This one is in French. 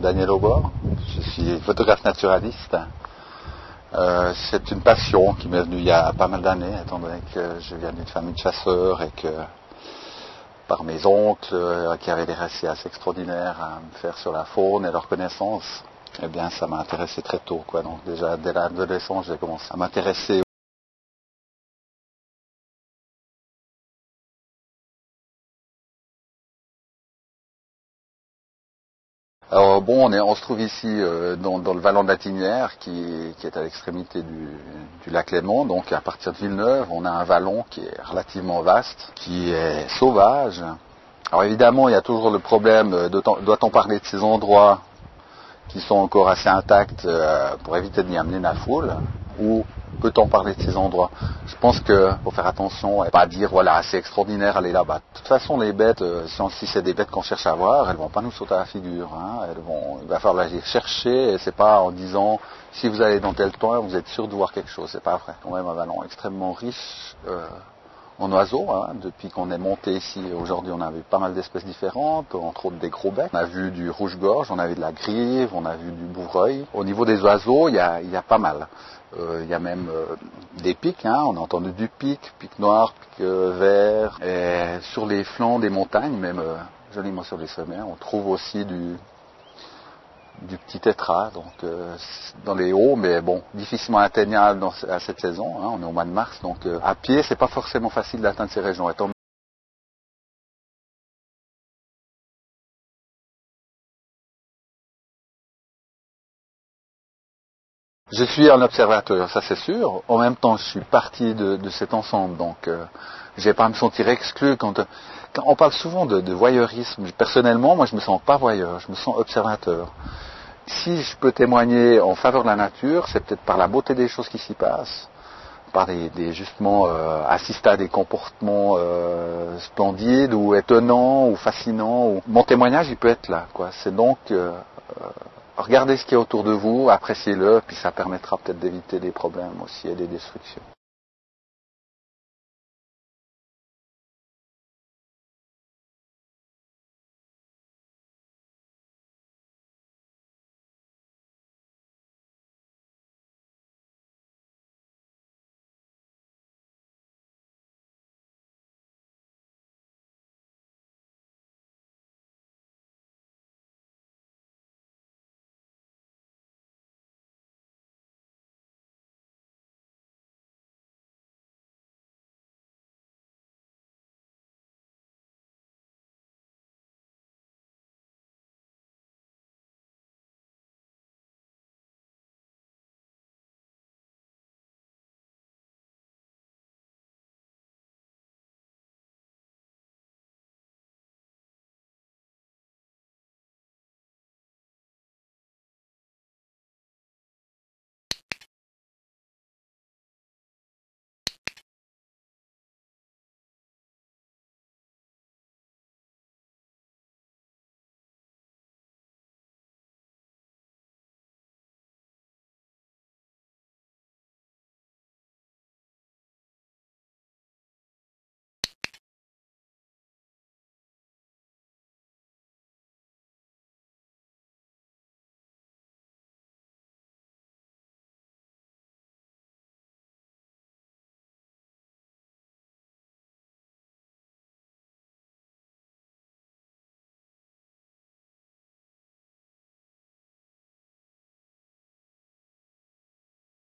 Daniel Aubord. Je suis photographe naturaliste. Euh, c'est une passion qui m'est venue il y a pas mal d'années, étant donné que je viens d'une famille de chasseurs et que par mes oncles euh, qui avaient des récits assez extraordinaires à me faire sur la faune et leur connaissance, eh bien ça m'a intéressé très tôt. Donc déjà dès l'adolescence, j'ai commencé à m'intéresser Alors bon, on, se trouve ici euh, dans, le vallon de la Tinière, qui, est à l'extrémité du, lac Léman. Donc à partir de Villeneuve, on a un vallon qui est relativement vaste, qui est sauvage. Alors évidemment, il y a toujours le problème, doit-on parler de ces endroits qui sont encore assez intacts euh, pour éviter d'y amener la foule, ou peut-on parler de ces endroits? Je pense qu'il faut faire attention et pas dire voilà c'est extraordinaire aller là-bas. De toute façon les bêtes, euh, si c'est des bêtes qu'on cherche à voir, elles vont pas nous sauter à la figure. Hein. Elles vont, il va falloir les chercher et c'est pas en disant si vous allez dans tel temps vous êtes sûr de voir quelque chose. C'est pas vrai. Quand même un vallon extrêmement riche. Euh, en oiseaux. Hein. Depuis qu'on est monté ici, aujourd'hui, on a vu pas mal d'espèces différentes, entre autres des gros becs. On a vu du rouge-gorge, on a vu de la grive, on a vu du bourreuil. Au niveau des oiseaux, il y a, pas mal. Euh, il y a même euh, des pics, hein. on a entendu du pic, pic noir, pic euh, vert, sur les flancs des montagnes, même joliment sur les sommets, on trouve aussi du, du petit tétra, donc dans les hauts, mais bon, difficilement atteignable à cette saison. Hein. on est au mois de mars, donc à pied, c'est pas forcément facile d'atteindre ces régions. Je suis un observateur, ça c'est sûr. En même temps, je suis partie de, cet ensemble, donc euh, je vais pas me sentir exclu quand, on parle souvent de, voyeurisme. Personnellement, moi, je me sens pas voyeur, je me sens observateur. Si je peux témoigner en faveur de la nature, c'est peut-être par la beauté des choses qui s'y passent, par des, justement euh, assister à des comportements euh, splendides ou étonnants ou fascinants. Mon témoignage, il peut être là. C'est donc euh, regardez ce qui est autour de vous, appréciez-le, puis ça permettra peut-être d'éviter des problèmes aussi et des destructions.